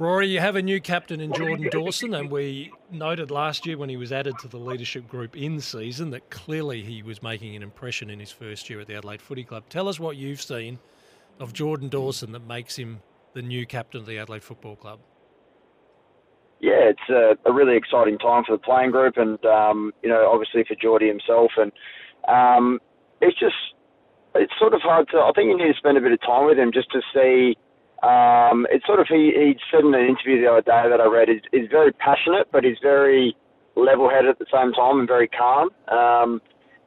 Rory, you have a new captain in Jordan Dawson, and we noted last year when he was added to the leadership group in season that clearly he was making an impression in his first year at the Adelaide Footy Club. Tell us what you've seen of Jordan Dawson that makes him the new captain of the Adelaide Football Club. Yeah, it's a, a really exciting time for the playing group, and um, you know, obviously for Geordie himself, and um, it's just it's sort of hard to. I think you need to spend a bit of time with him just to see um, it's sort of he he said in an interview the other day that I read is is very passionate, but he's very level-headed at the same time and very calm. Um,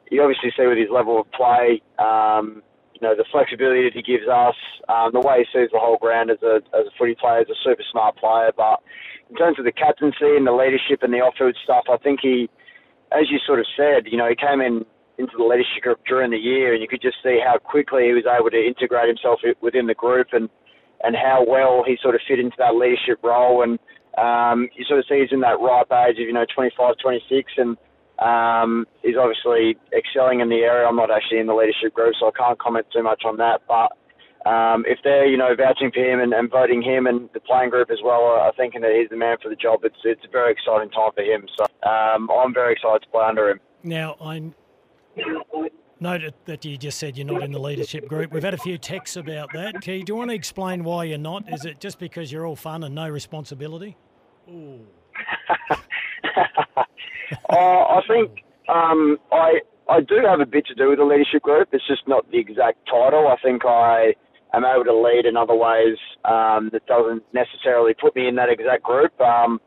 you obviously see with his level of play, um, you know the flexibility that he gives us, um, the way he sees the whole ground as a as a footy player, as a super smart player. But in terms of the captaincy and the leadership and the off-field stuff, I think he, as you sort of said, you know, he came in into the leadership group during the year, and you could just see how quickly he was able to integrate himself within the group and and how well he sort of fit into that leadership role. And um, you sort of see he's in that ripe age of, you know, 25, 26, and um, he's obviously excelling in the area. I'm not actually in the leadership group, so I can't comment too much on that. But um, if they're, you know, vouching for him and, and voting him and the playing group as well, are thinking that he's the man for the job, it's it's a very exciting time for him. So um, I'm very excited to play under him. Now, I'm noted that you just said you're not in the leadership group. We've had a few texts about that. Key, do you want to explain why you're not? Is it just because you're all fun and no responsibility? uh, I think um, I I do have a bit to do with the leadership group. It's just not the exact title. I think I am able to lead in other ways um, that doesn't necessarily put me in that exact group. Um,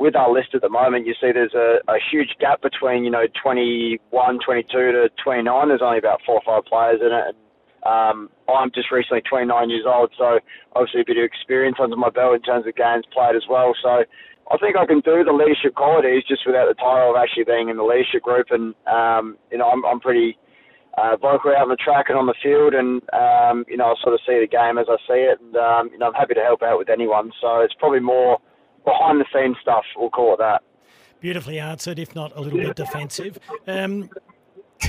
with our list at the moment, you see there's a, a huge gap between, you know, 21, 22 to 29. There's only about four or five players in it. Um, I'm just recently 29 years old, so obviously a bit of experience under my belt in terms of games played as well. So I think I can do the leadership qualities just without the title of actually being in the leadership group. And, um, you know, I'm, I'm pretty uh, vocal out on the track and on the field, and, um, you know, I sort of see the game as I see it. And, um, you know, I'm happy to help out with anyone. So it's probably more behind the scenes stuff. We'll call it that. Beautifully answered, if not a little bit defensive. Um,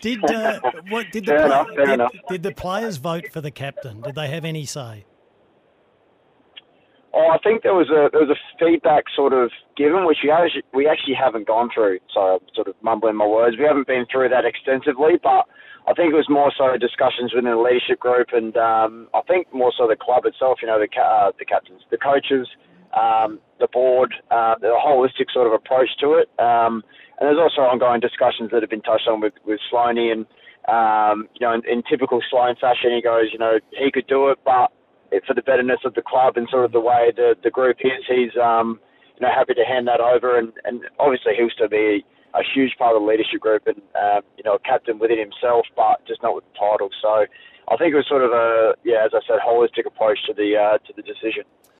did uh, what did the enough, did, did, the players vote for the captain? Did they have any say? I think there was a there was a feedback sort of given, which we actually, we actually haven't gone through. So I'm sort of mumbling my words. We haven't been through that extensively, but I think it was more so discussions within the leadership group, and um, I think more so the club itself. You know, the uh, the captains, the coaches, um, the board, uh, the holistic sort of approach to it. Um, and there's also ongoing discussions that have been touched on with, with Sloaney and, um, you know, in, in typical Sloane fashion, he goes, you know, he could do it, but for the betterness of the club and sort of the way the, the group is, he's, um, you know, happy to hand that over. And, and obviously he'll still be a huge part of the leadership group and, um, you know, a captain within himself, but just not with the title. So I think it was sort of a, yeah, as I said, holistic approach to the, uh, to the decision.